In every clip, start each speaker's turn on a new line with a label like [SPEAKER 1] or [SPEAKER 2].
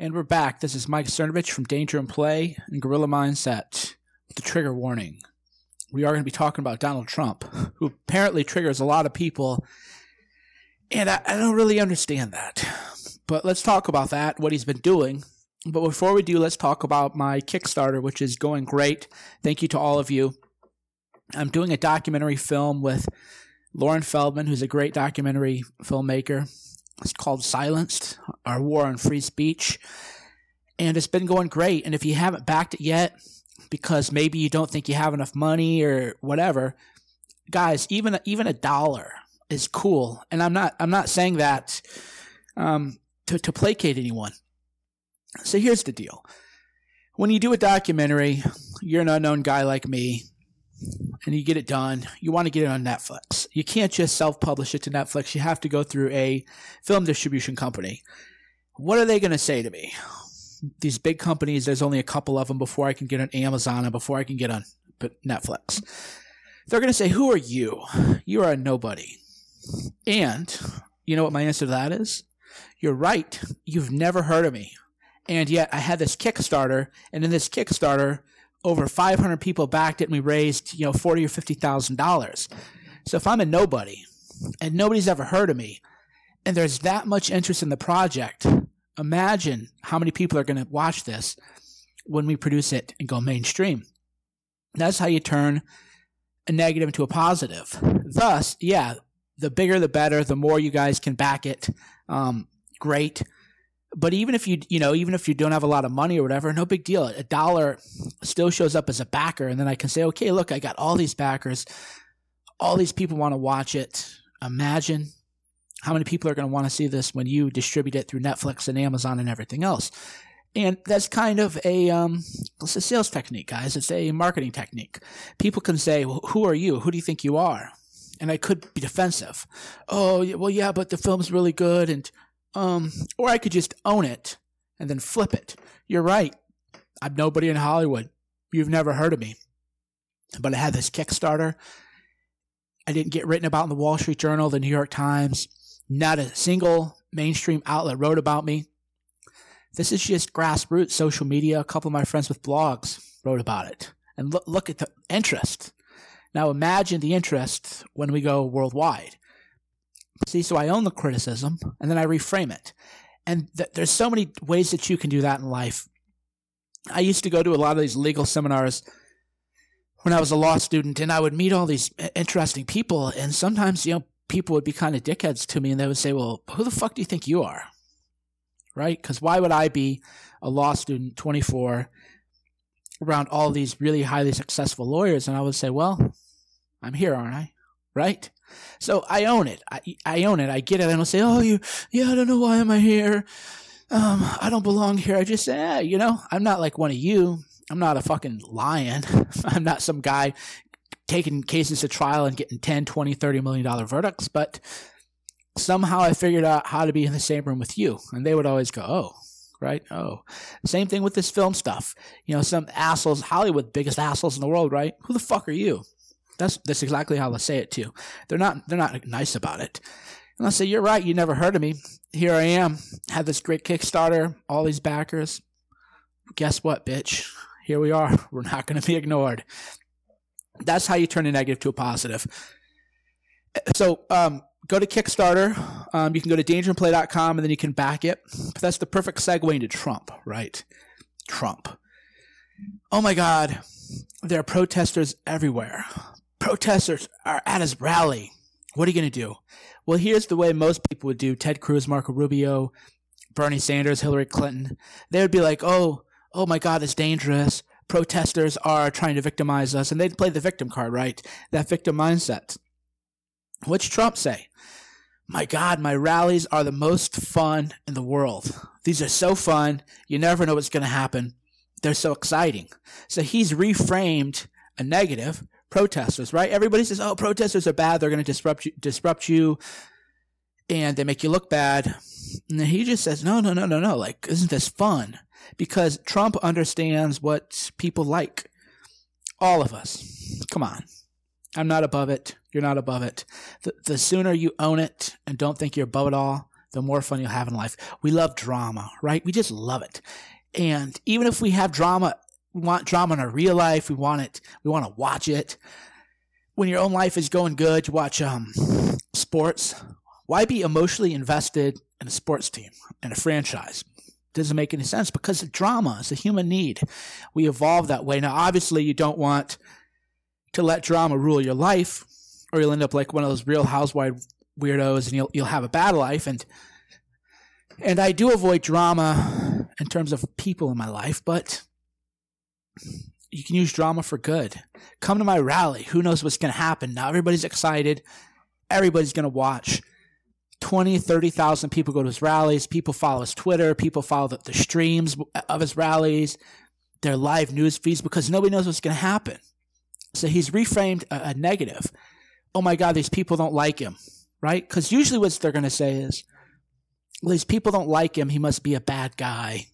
[SPEAKER 1] And we're back. This is Mike Cernovich from Danger and Play and Gorilla Mindset with the trigger warning. We are going to be talking about Donald Trump, who apparently triggers a lot of people. And I, I don't really understand that. But let's talk about that, what he's been doing. But before we do, let's talk about my Kickstarter, which is going great. Thank you to all of you. I'm doing a documentary film with Lauren Feldman, who's a great documentary filmmaker. It's called Silenced, Our War on Free Speech. And it's been going great. And if you haven't backed it yet, because maybe you don't think you have enough money or whatever, guys, even even a dollar is cool. And I'm not I'm not saying that um, to to placate anyone. So here's the deal: when you do a documentary, you're an unknown guy like me and you get it done. You want to get it on Netflix. You can't just self publish it to Netflix. You have to go through a film distribution company. What are they going to say to me? These big companies, there's only a couple of them before I can get on Amazon and before I can get on Netflix. They're going to say, Who are you? You are a nobody. And you know what my answer to that is? You're right. You've never heard of me. And yet I had this Kickstarter, and in this Kickstarter, over 500 people backed it and we raised, you know, 40 or $50,000. So if I'm a nobody and nobody's ever heard of me and there's that much interest in the project, imagine how many people are going to watch this when we produce it and go mainstream. That's how you turn a negative into a positive. Thus, yeah, the bigger the better, the more you guys can back it. Um, great but even if you you know even if you don't have a lot of money or whatever no big deal. A dollar still shows up as a backer. And then i can say okay look i got all these backers. All these people want to watch it. Imagine how many people are going to want to see this when you distribute it through netflix and amazon and everything else. And that's kind of a um, it's a sales technique guys. It's a marketing technique. People can say well, who are you? Who do you think you are? And i could be defensive. Oh well yeah but the film's really good and um, or I could just own it and then flip it. You're right. I'm nobody in Hollywood. You've never heard of me. But I had this Kickstarter. I didn't get written about in the Wall Street Journal, the New York Times. Not a single mainstream outlet wrote about me. This is just grassroots social media. A couple of my friends with blogs wrote about it. And look, look at the interest. Now imagine the interest when we go worldwide. See, so I own the criticism and then I reframe it. And th- there's so many ways that you can do that in life. I used to go to a lot of these legal seminars when I was a law student and I would meet all these interesting people. And sometimes, you know, people would be kind of dickheads to me and they would say, well, who the fuck do you think you are? Right? Because why would I be a law student, 24, around all these really highly successful lawyers? And I would say, well, I'm here, aren't I? Right? So I own it. I, I own it. I get it. I don't say, oh, you, yeah, I don't know why am I here. Um, I don't belong here. I just say, eh, you know, I'm not like one of you. I'm not a fucking lion. I'm not some guy taking cases to trial and getting 10, 20, 30 million dollar verdicts, but somehow I figured out how to be in the same room with you. And they would always go, oh, right? Oh, same thing with this film stuff. You know, some assholes, Hollywood, biggest assholes in the world, right? Who the fuck are you? That's that's exactly how they say it too. They're not they're not nice about it. And I say, You're right, you never heard of me. Here I am. Had this great Kickstarter, all these backers. Guess what, bitch? Here we are. We're not gonna be ignored. That's how you turn a negative to a positive. So um, go to Kickstarter. Um, you can go to dangerandplay.com and then you can back it. But that's the perfect segue into Trump, right? Trump. Oh my God. There are protesters everywhere protesters are at his rally. What are you going to do? Well, here's the way most people would do Ted Cruz, Marco Rubio, Bernie Sanders, Hillary Clinton. They would be like, oh, oh my God, it's dangerous. Protesters are trying to victimize us. And they'd play the victim card, right? That victim mindset. What's Trump say? My God, my rallies are the most fun in the world. These are so fun. You never know what's going to happen. They're so exciting. So he's reframed a negative protesters, right? Everybody says, "Oh, protesters are bad. They're going to disrupt you, disrupt you, and they make you look bad." And he just says, "No, no, no, no, no. Like, isn't this fun?" Because Trump understands what people like. All of us. Come on. I'm not above it. You're not above it. The, the sooner you own it and don't think you're above it all, the more fun you'll have in life. We love drama, right? We just love it. And even if we have drama, want drama in our real life. We want it. We want to watch it. When your own life is going good, you watch um, sports. Why be emotionally invested in a sports team and a franchise? Doesn't make any sense because drama is a human need. We evolve that way. Now, obviously, you don't want to let drama rule your life, or you'll end up like one of those real housewife weirdos, and you'll you'll have a bad life. And and I do avoid drama in terms of people in my life, but you can use drama for good. Come to my rally. Who knows what's going to happen? Now everybody's excited. Everybody's going to watch. 20, 30,000 people go to his rallies. People follow his Twitter. People follow the, the streams of his rallies, their live news feeds, because nobody knows what's going to happen. So he's reframed a, a negative. Oh my God, these people don't like him, right? Because usually what they're going to say is, well, these people don't like him. He must be a bad guy.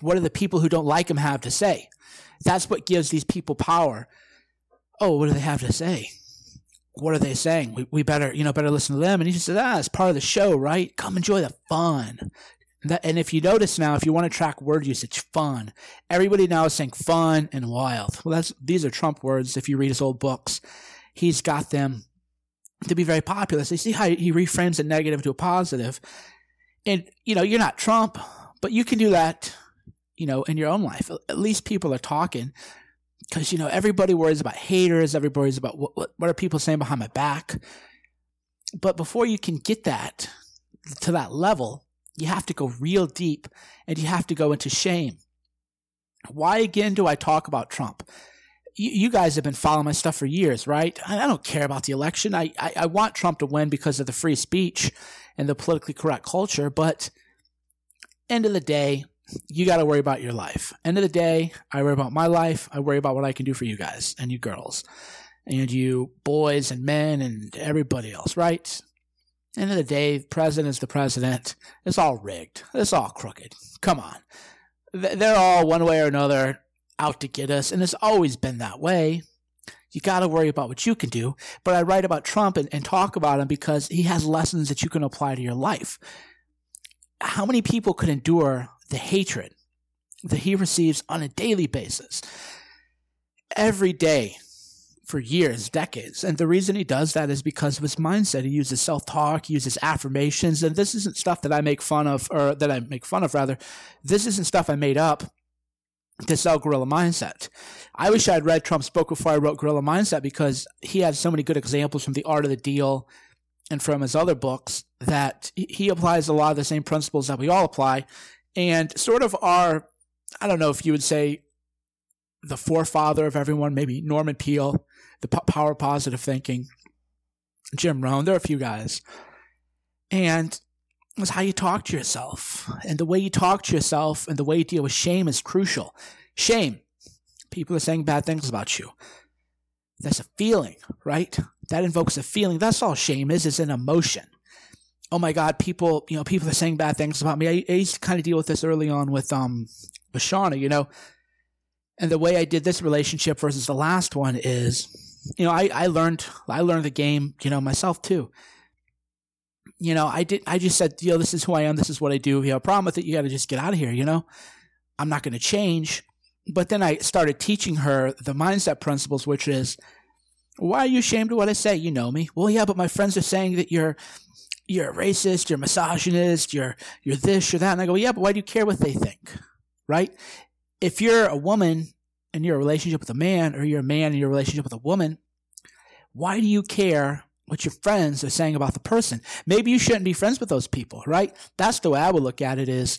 [SPEAKER 1] What do the people who don't like him have to say? That's what gives these people power. Oh, what do they have to say? What are they saying? We, we better, you know, better listen to them. And he just says, ah, it's part of the show, right? Come enjoy the fun. That, and if you notice now, if you want to track word usage, fun. Everybody now is saying fun and wild. Well, that's these are Trump words. If you read his old books, he's got them to be very popular. So you see how he reframes a negative to a positive. And you know, you're not Trump, but you can do that you know, in your own life. At least people are talking because, you know, everybody worries about haters. Everybody's about what, what, what are people saying behind my back. But before you can get that to that level, you have to go real deep and you have to go into shame. Why again do I talk about Trump? You, guys have been following my stuff for years, right? I, I don't care about the election. I, I, I want Trump to win because of the free speech and the politically correct culture. But end of the day, you got to worry about your life. End of the day, I worry about my life. I worry about what I can do for you guys and you girls and you boys and men and everybody else, right? End of the day, the president is the president. It's all rigged. It's all crooked. Come on. They're all one way or another out to get us, and it's always been that way. You got to worry about what you can do. But I write about Trump and, and talk about him because he has lessons that you can apply to your life. How many people could endure the hatred that he receives on a daily basis, every day for years, decades. And the reason he does that is because of his mindset. He uses self talk, he uses affirmations. And this isn't stuff that I make fun of, or that I make fun of, rather. This isn't stuff I made up to sell Gorilla Mindset. I wish I had read Trump's book before I wrote Gorilla Mindset because he had so many good examples from The Art of the Deal and from his other books that he applies a lot of the same principles that we all apply and sort of our, I don't know if you would say the forefather of everyone, maybe Norman Peale, the power positive thinking, Jim Rohn. There are a few guys. And it's how you talk to yourself. And the way you talk to yourself and the way you deal with shame is crucial. Shame. People are saying bad things about you. That's a feeling, right? That invokes a feeling. That's all shame is, is an emotion oh my god, people, you know, people are saying bad things about me. I, I used to kind of deal with this early on with um with Shauna, you know, and the way I did this relationship versus the last one is, you know, I I learned I learned the game, you know, myself too. You know, I did. I just said, you know, this is who I am. This is what I do. You have a problem with it, you got to just get out of here. You know, I'm not going to change. But then I started teaching her the mindset principles, which is, why are you ashamed of what I say? You know me. Well, yeah, but my friends are saying that you're you're a racist, you're a misogynist, you're you're this, you're that. And I go, yeah, but why do you care what they think? Right? If you're a woman and you're a relationship with a man, or you're a man and you're a relationship with a woman, why do you care what your friends are saying about the person? Maybe you shouldn't be friends with those people, right? That's the way I would look at it is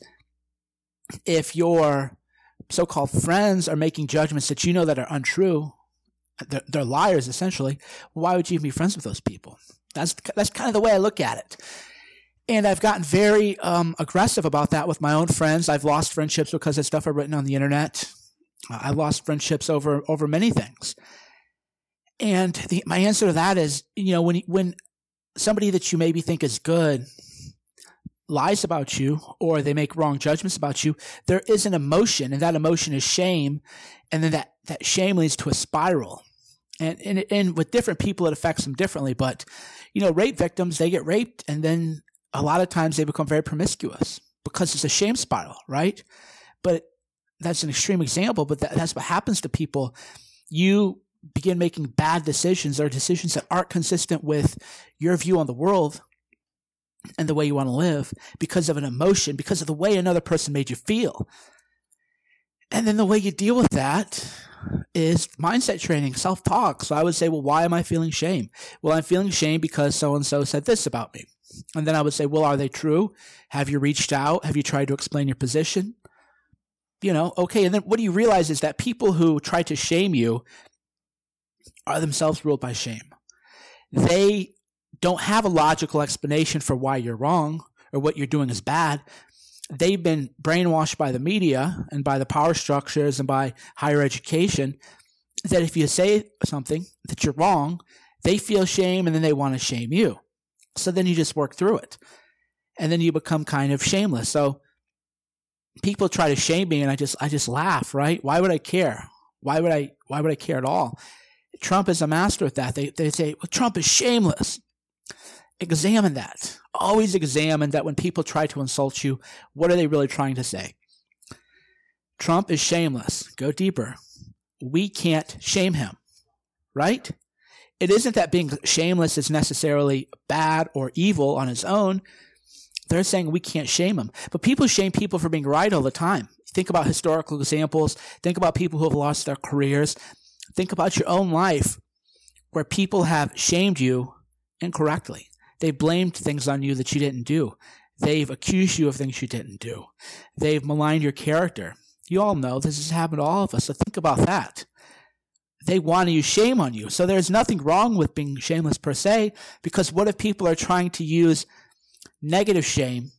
[SPEAKER 1] if your so-called friends are making judgments that you know that are untrue, they're, they're liars essentially, why would you even be friends with those people? That's that's kind of the way I look at it. And I've gotten very um, aggressive about that with my own friends. I've lost friendships because of stuff I've written on the internet. I lost friendships over over many things. And the, my answer to that is, you know, when when somebody that you maybe think is good lies about you or they make wrong judgments about you, there is an emotion, and that emotion is shame, and then that that shame leads to a spiral. And and and with different people, it affects them differently. But you know, rape victims, they get raped and then a lot of times they become very promiscuous because it's a shame spiral, right? But that's an extreme example, but that, that's what happens to people. You begin making bad decisions or decisions that aren't consistent with your view on the world and the way you want to live because of an emotion, because of the way another person made you feel. And then the way you deal with that is mindset training, self talk. So I would say, well, why am I feeling shame? Well, I'm feeling shame because so and so said this about me. And then I would say, well, are they true? Have you reached out? Have you tried to explain your position? You know, okay. And then what do you realize is that people who try to shame you are themselves ruled by shame. They don't have a logical explanation for why you're wrong or what you're doing is bad. They've been brainwashed by the media and by the power structures and by higher education that if you say something that you're wrong, they feel shame and then they want to shame you. So then you just work through it. And then you become kind of shameless. So people try to shame me and I just I just laugh, right? Why would I care? Why would I why would I care at all? Trump is a master at that. They they say, well, Trump is shameless. Examine that. Always examine that when people try to insult you, what are they really trying to say? Trump is shameless. Go deeper. We can't shame him, right? it isn't that being shameless is necessarily bad or evil on its own. They're saying we can't shame him. But people shame people for being right all the time. Think about historical examples. Think about people who have lost their careers. Think about your own life where people have shamed you incorrectly. They blamed things on you that you didn't do. They've accused you of things you didn't do. They've maligned your character. You all know this has happened to all of us. So think about that they want to use shame on you. So there's nothing wrong with being shameless per se, because what if people are trying to use negative shame,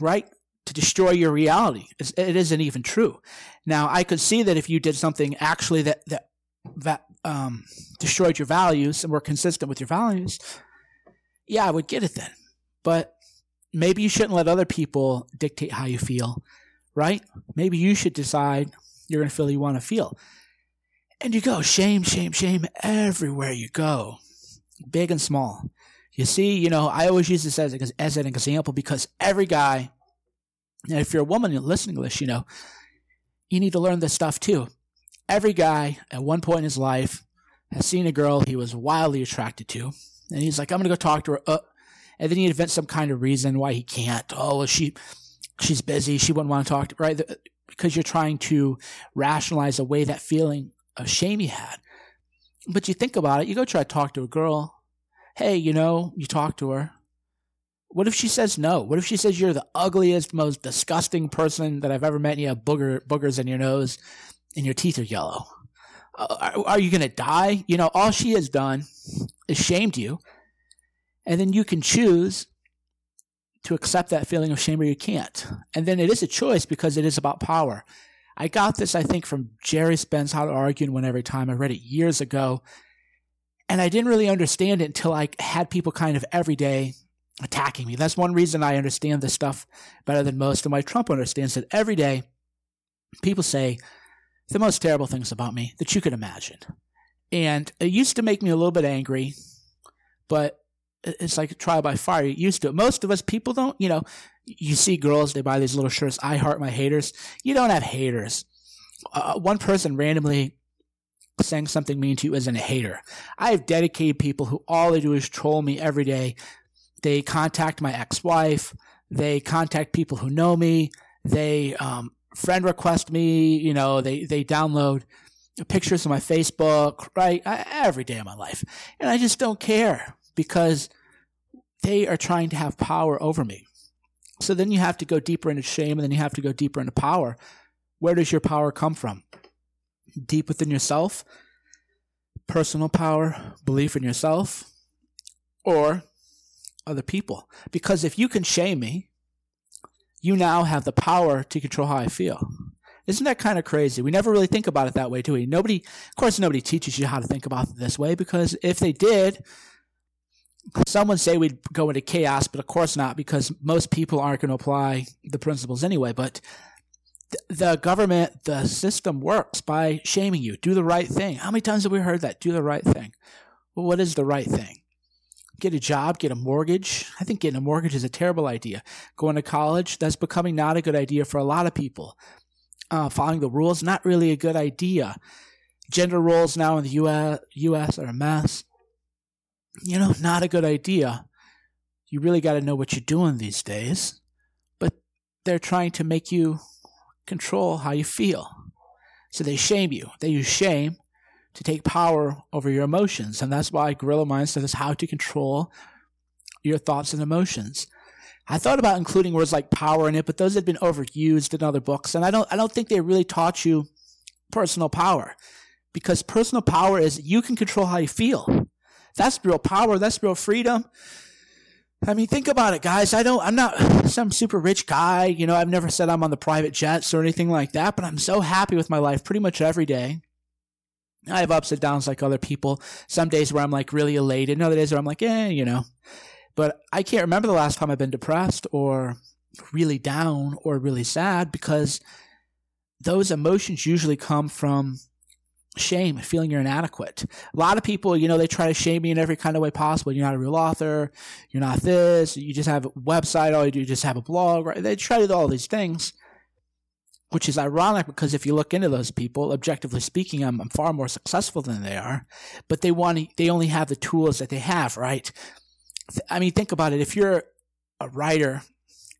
[SPEAKER 1] right, to destroy your reality? It isn't even true. Now, I could see that if you did something actually that that that um, destroyed your values and were consistent with your values, yeah, I would get it then. But maybe you shouldn't let other people dictate how you feel, right? Maybe you should decide you're going to feel you want to feel. And you go, shame, shame, shame everywhere you go, big and small. You see, you know, I always use this as, as an example because every guy, and if you're a woman listening to this, you know, you need to learn this stuff too. Every guy at one point in his life has seen a girl he was wildly attracted to, and he's like, I'm going to go talk to her. Uh, and then he invents some kind of reason why he can't. Oh, she, she's busy. She wouldn't want to talk to, right? Because you're trying to rationalize away that feeling of shame you had. But you think about it, you go try to talk to a girl. Hey, you know, you talk to her. What if she says no? What if she says you're the ugliest, most disgusting person that I've ever met and you have booger, boogers in your nose and your teeth are yellow? Uh, are, are you going to die? You know, all she has done is shamed you. And then you can choose to accept that feeling of shame or you can't. And then it is a choice because it is about power. I got this, I think, from Gerry Spence, How to Argue and Win Every Time. I read it years ago. And I didn't really understand it until I had people kind of every day attacking me. That's one reason I understand this stuff better than most. And why Trump understands it every day. People say the most terrible things about me that you could imagine. And it used to make me a little bit angry, but it's like a trial by fire. You're used to it. Most of us people don't, you know, you see girls, they buy these little shirts, I heart my haters. You don't have haters. Uh, one person randomly saying something mean to you isn't a hater. I have dedicated people who all they do is troll me every day. They contact my ex-wife. They contact people who know me. They um, friend request me. You know, they they download pictures of my Facebook right I, every day of my life, and I just don't care because they are trying to have power over me. So then you have to go deeper into shame and then you have to go deeper into power. Where does your power come from? Deep within yourself, personal power, belief in yourself, or other people. Because if you can shame me, you now have the power to control how I feel. Isn't that kind of crazy? We never really think about it that way, do we? Nobody, of course, nobody teaches you how to think about it this way because if they did, some would say we'd go into chaos, but of course not, because most people aren't going to apply the principles anyway. But th- the government, the system works by shaming you. Do the right thing. How many times have we heard that? Do the right thing. Well, what is the right thing? Get a job, get a mortgage. I think getting a mortgage is a terrible idea. Going to college, that's becoming not a good idea for a lot of people. Uh, following the rules, not really a good idea. Gender roles now in the US, US are a mess. You know, not a good idea. You really got to know what you're doing these days. But they're trying to make you control how you feel. So they shame you. They use shame to take power over your emotions. And that's why Gorilla Mind says how to control your thoughts and emotions. I thought about including words like power in it, but those had been overused in other books. And I don't, I don't think they really taught you personal power because personal power is you can control how you feel. That's real power. That's real freedom. I mean, think about it, guys. I don't, I'm not some super rich guy. You know, I've never said I'm on the private jets or anything like that, but I'm so happy with my life pretty much every day. I have ups and downs like other people. Some days where I'm like really elated, and other days where I'm like, eh, you know. But I can't remember the last time I've been depressed or really down or really sad because those emotions usually come from shame, feeling you're inadequate. A lot of people, you know, they try to shame you in every kind of way possible. You're not a real author. You're not this. You just have a website. All you do is just have a blog. Right? They try to do all these things which is ironic because if you look into those people, objectively speaking, I'm, I'm far more successful than they are, but they want to, they only have the tools that they have, right? I mean, think about it. If you're a writer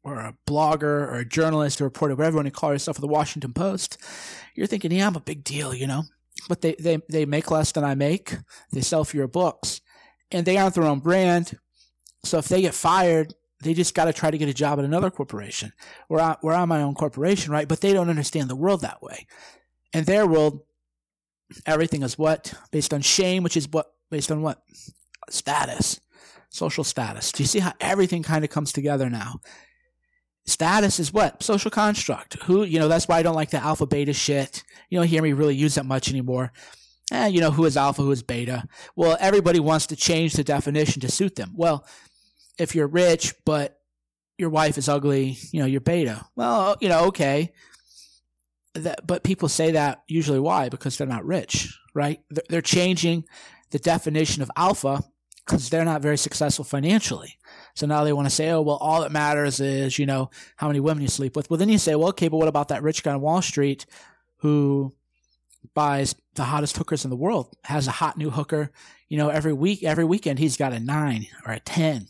[SPEAKER 1] or a blogger or a journalist or reporter, whatever you want to call yourself, for the Washington Post, you're thinking, yeah, I'm a big deal, you know? But they, they, they make less than I make. They sell fewer books and they aren't their own brand. So if they get fired, they just got to try to get a job at another corporation. On, we're on my own corporation, right? But they don't understand the world that way. In their world, everything is what? Based on shame, which is what? Based on what? Status. Social status. Do you see how everything kind of comes together now? Status is what? Social construct. Who, you know, that's why I don't like the alpha beta shit. You don't hear me really use that much anymore. Eh, you know, who is alpha, who is beta? Well, everybody wants to change the definition to suit them. Well, if you're rich, but your wife is ugly, you know, you're beta. Well, you know, okay. That, but people say that usually why? Because they're not rich, right? They're, changing the definition of alpha because they're not very successful financially. So now they want to say, oh, well, all that matters is, you know, how many women you sleep with. Well, then you say, well, okay, but what about that rich guy on Wall Street who buys the hottest hookers in the world, has a hot new hooker, you know, every week, every weekend, he's got a nine or a 10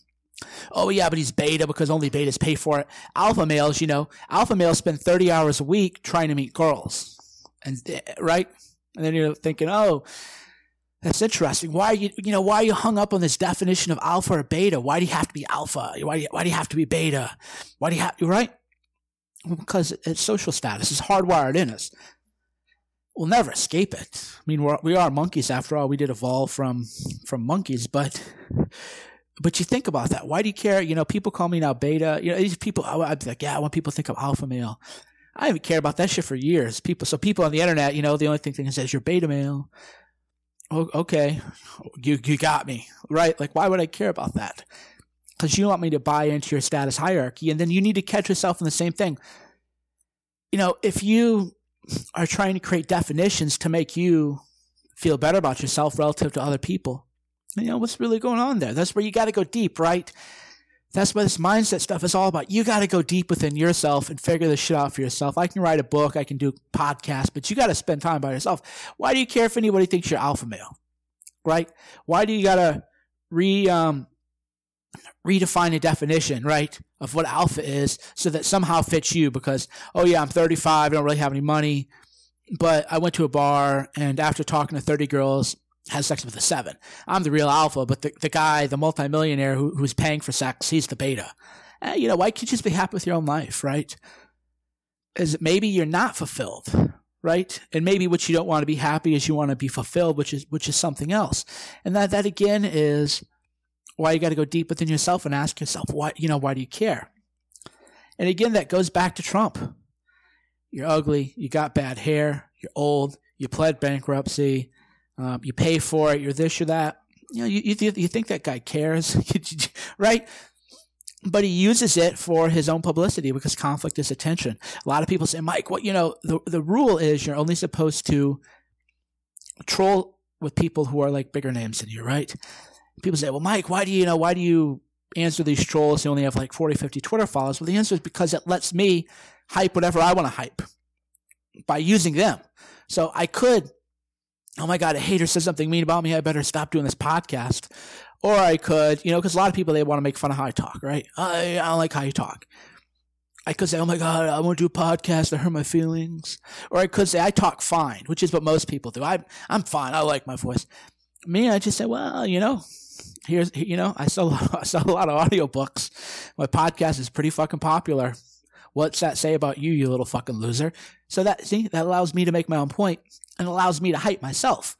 [SPEAKER 1] Oh yeah, but he's beta because only betas pay for it. Alpha males, you know, alpha males spend 30 hours a week trying to meet girls. And eh, right? And then you're thinking, "Oh, that's interesting. Why are you, you know, why are you hung up on this definition of alpha or beta? Why do you have to be alpha? Why do you, why do you have to be beta? Why do you have, right? Because it's social status. is hardwired in us. We'll never escape it. I mean, we're, we are monkeys after all. We did evolve from, from monkeys, but but you think about that. Why do you care? You know, people call me now beta. You know, these people, I'd be like, yeah, I want people to think I'm alpha male, I haven't cared about that shit for years. People, so people on the internet, you know, the only thing they say is you're beta male. Oh, okay. You, you got me. Right? Like, why would I care about that? Because you want me to buy into your status hierarchy. And then you need to catch yourself in the same thing. You know, if you are trying to create definitions to make you feel better about yourself relative to other people, you know, what's really going on there? That's where you got to go deep, right? That's what this mindset stuff is all about. You got to go deep within yourself and figure this shit out for yourself. I can write a book, I can do podcasts, but you got to spend time by yourself. Why do you care if anybody thinks you're alpha male? Right? Why do you got to re um, redefine a definition, right, of what alpha is so that somehow fits you because, oh yeah, I'm 35, I don't really have any money, but I went to a bar and after talking to 30 girls, has sex with a seven. I'm the real alpha, but the, the guy, the multimillionaire who, who's paying for sex, he's the beta. Eh, you know, why can't you just be happy with your own life, right? Is maybe you're not fulfilled, right? And maybe what you don't want to be happy is you want to be fulfilled, which is which is something else. And that that again is why you got to go deep within yourself and ask yourself, why you know, why do you care? And again, that goes back to Trump. You're ugly, you got bad hair, you're old, you pled bankruptcy, um, you pay for it. You're this, you're that. You know, you, you, you think that guy cares, right? But he uses it for his own publicity because conflict is attention. A lot of people say, Mike, what, you know, the, the rule is you're only supposed to troll with people who are like bigger names than you, right? People say, well, Mike, why do you, you know, why do you answer these trolls who only have like 40, 50 Twitter followers? Well, the answer is because it lets me hype whatever I want to hype by using them. So I could, oh my God, a hater says something mean about me. I better stop doing this podcast. Or I could, you know, because a lot of people, they want to make fun of how I talk, right? I, I don't like how you talk. I could say, oh my God, I want to do a podcast that hurt my feelings. Or I could say, I talk fine, which is what most people do. I, I'm fine. I like my voice. Me, I just say, well, you know, here's, you know, I sell, I sell a lot of audiobooks. My podcast is pretty fucking popular. What's that say about you, you little fucking loser? So that, see, that allows me to make my own point and allows me to hype myself.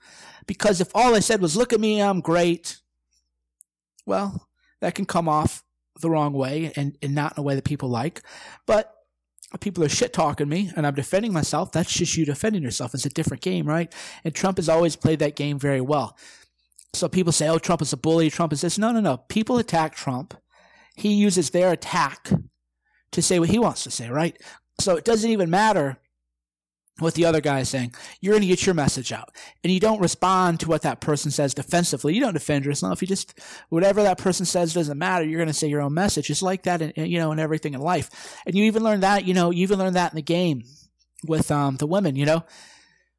[SPEAKER 1] Because if all I said was, look at me, I'm great, well, that can come off the wrong way and, and not in a way that people like. But people are shit talking me and I'm defending myself. That's just you defending yourself. It's a different game, right? And Trump has always played that game very well. So people say, oh, Trump is a bully. Trump is this. No, no, no. People attack Trump. He uses their attack to say what he wants to say, right? So it doesn't even matter what the other guy is saying. You're going to get your message out. And you don't respond to what that person says defensively. You don't defend yourself. You just, whatever that person says doesn't matter. You're going to say your own message. It's like that, in, you know, in everything in life. And you even learn that, you know, you even learn that in the game with um, the women, you know.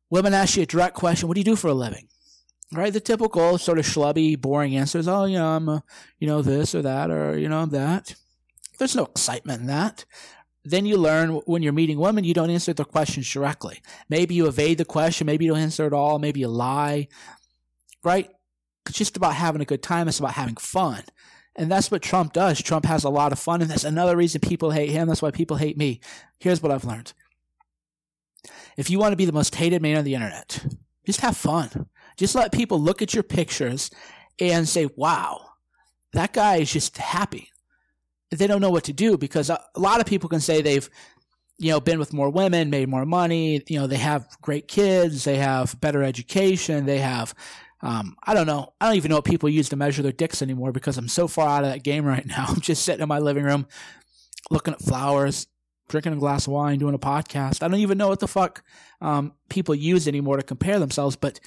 [SPEAKER 1] Women ask you a direct question, what do you do for a living? Right? The typical sort of schlubby, boring answers. Oh, you know, I'm, a, you know, this or that, or, you know, I'm that. There's no excitement in that then you learn when you're meeting women, you don't answer the questions directly. Maybe you evade the question. Maybe you don't answer at all. Maybe you lie, right? It's just about having a good time. It's about having fun. And that's what Trump does. Trump has a lot of fun. And that's another reason people hate him. That's why people hate me. Here's what I've learned. If you want to be the most hated man on the internet, just have fun. Just let people look at your pictures and say, wow, that guy is just happy they don't know what to do because a, lot of people can say they've you know been with more women made more money you know they have great kids they have better education they have um, i don't know i don't even know what people use to measure their dicks anymore because i'm so far out of that game right now. I'm just sitting in my living room looking at flowers drinking a glass of wine doing a podcast. I don't even know what the fuck um, people use anymore to compare themselves but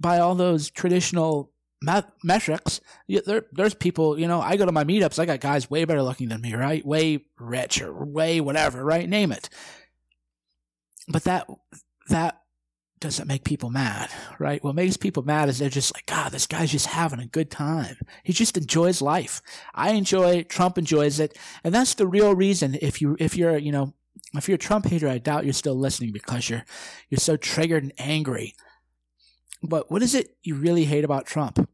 [SPEAKER 1] by all those traditional metrics, there, there's people, you know, I go to my meetups, I got guys way better looking than me, right? Way rich or way whatever, right? Name it. But that, that doesn't make people mad, right? What makes people mad is they're just like, God, this guy's just having a good time. He just enjoys life. I enjoy. Trump enjoys it. And that's the real reason. If you, if you're, you know, if you're a Trump hater, I doubt you're still listening because you're, you're so triggered and angry but what is it you really hate about Trump?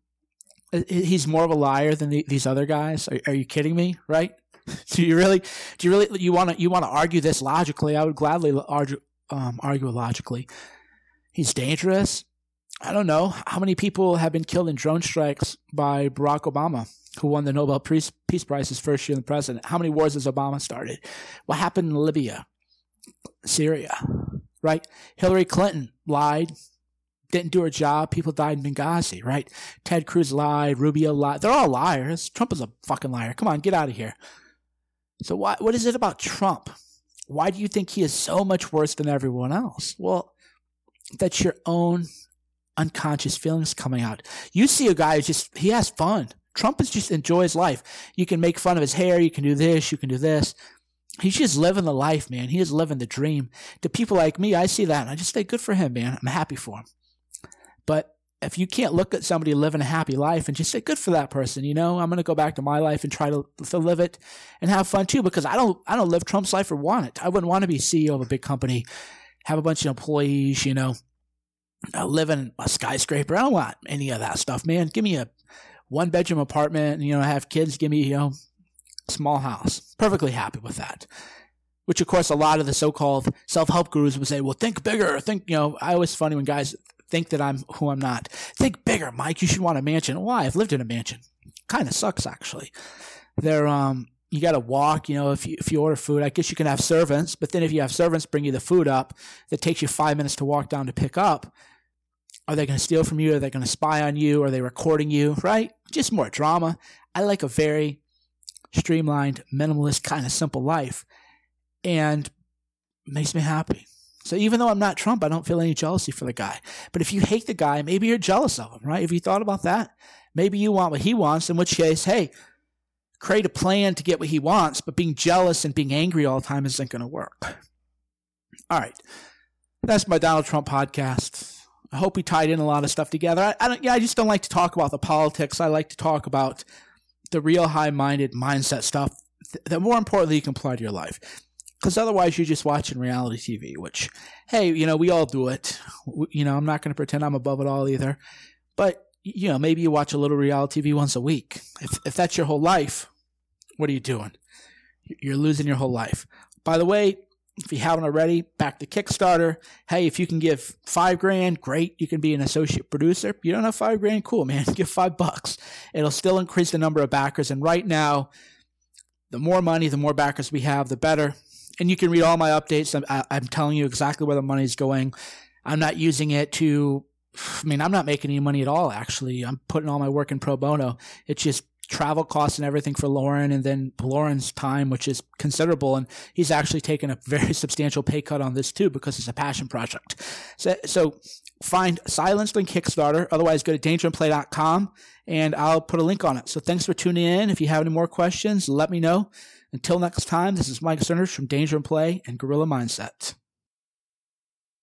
[SPEAKER 1] He's more of a liar than the, these other guys. Are, are, you kidding me? Right? do you really? Do you really? You want to? You want to argue this logically? I would gladly argue, um, argue logically. He's dangerous. I don't know how many people have been killed in drone strikes by Barack Obama, who won the Nobel Peace Prize his first year in the president. How many wars has Obama started? What happened in Libya, Syria? Right? Hillary Clinton lied, didn't do her job. People died in Benghazi, right? Ted Cruz lied. Rubio lied. They're all liars. Trump is a fucking liar. Come on, get out of here. So why, what is it about Trump? Why do you think he is so much worse than everyone else? Well, that's your own unconscious feelings coming out. You see a guy who just, he has fun. Trump is just enjoys life. You can make fun of his hair. You can do this. You can do this. He's just living the life, man. He is living the dream. To people like me, I see that and I just say, good for him, man. I'm happy for him. But if you can't look at somebody living a happy life and just say, good for that person, you know, I'm going to go back to my life and try to, to live it and have fun too, because I don't, I don't live Trump's life or want it. I wouldn't want to be CEO of a big company, have a bunch of employees, you know, uh, live in a skyscraper. I don't want any of that stuff, man. Give me a one bedroom apartment, you know, have kids, give me, you know, small house. Perfectly happy with that. Which, of course, a lot of the so-called self-help gurus would say, well, think bigger. Think, you know, I always funny when guys think that I'm who I'm not. Think bigger, Mike. You should want a mansion. Why? I've lived in a mansion. Kind of sucks, actually. They're, um, you got to walk, you know, if you, if you order food, I guess you can have servants, but then if you have servants bring you the food up that takes you five minutes to walk down to pick up, are they going to steal from you? Are they going to spy on you? Are they recording you? Right? Just more drama. I like a very streamlined, minimalist, kind of simple life and makes me happy. So even though I'm not Trump, I don't feel any jealousy for the guy. But if you hate the guy, maybe you're jealous of him, right? Have you thought about that? Maybe you want what he wants, in which case, hey, create a plan to get what he wants, but being jealous and being angry all the time isn't going to work. All right. That's my Donald Trump podcast. I hope we tied in a lot of stuff together. I, I don't, yeah, I just don't like to talk about the politics. I like to talk about the real high minded mindset stuff that more importantly you can apply to your life. Because otherwise you're just watching reality TV, which, hey, you know, we all do it. You know, I'm not going to pretend I'm above it all either. But, you know, maybe you watch a little reality TV once a week. If, if that's your whole life, what are you doing? You're losing your whole life. By the way, if you haven't already, back to Kickstarter. Hey, if you can give five grand, great. You can be an associate producer. You don't have five grand, cool, man. Give five bucks. It'll still increase the number of backers. And right now, the more money, the more backers we have, the better. And you can read all my updates. I'm, I'm telling you exactly where the money's going. I'm not using it to, I mean, I'm not making any money at all, actually. I'm putting all my work in pro bono. It's just travel costs and everything for Lauren, and then Lauren's time, which is considerable. And he's actually taken a very substantial pay cut on this too because it's a passion project. So, so find Silenced on Kickstarter. Otherwise, go to dangerandplay.com and I'll put a link on it. So thanks for tuning in. If you have any more questions, let me know. Until next time, this is Mike Sanders from Danger and Play and Gorilla Mindset.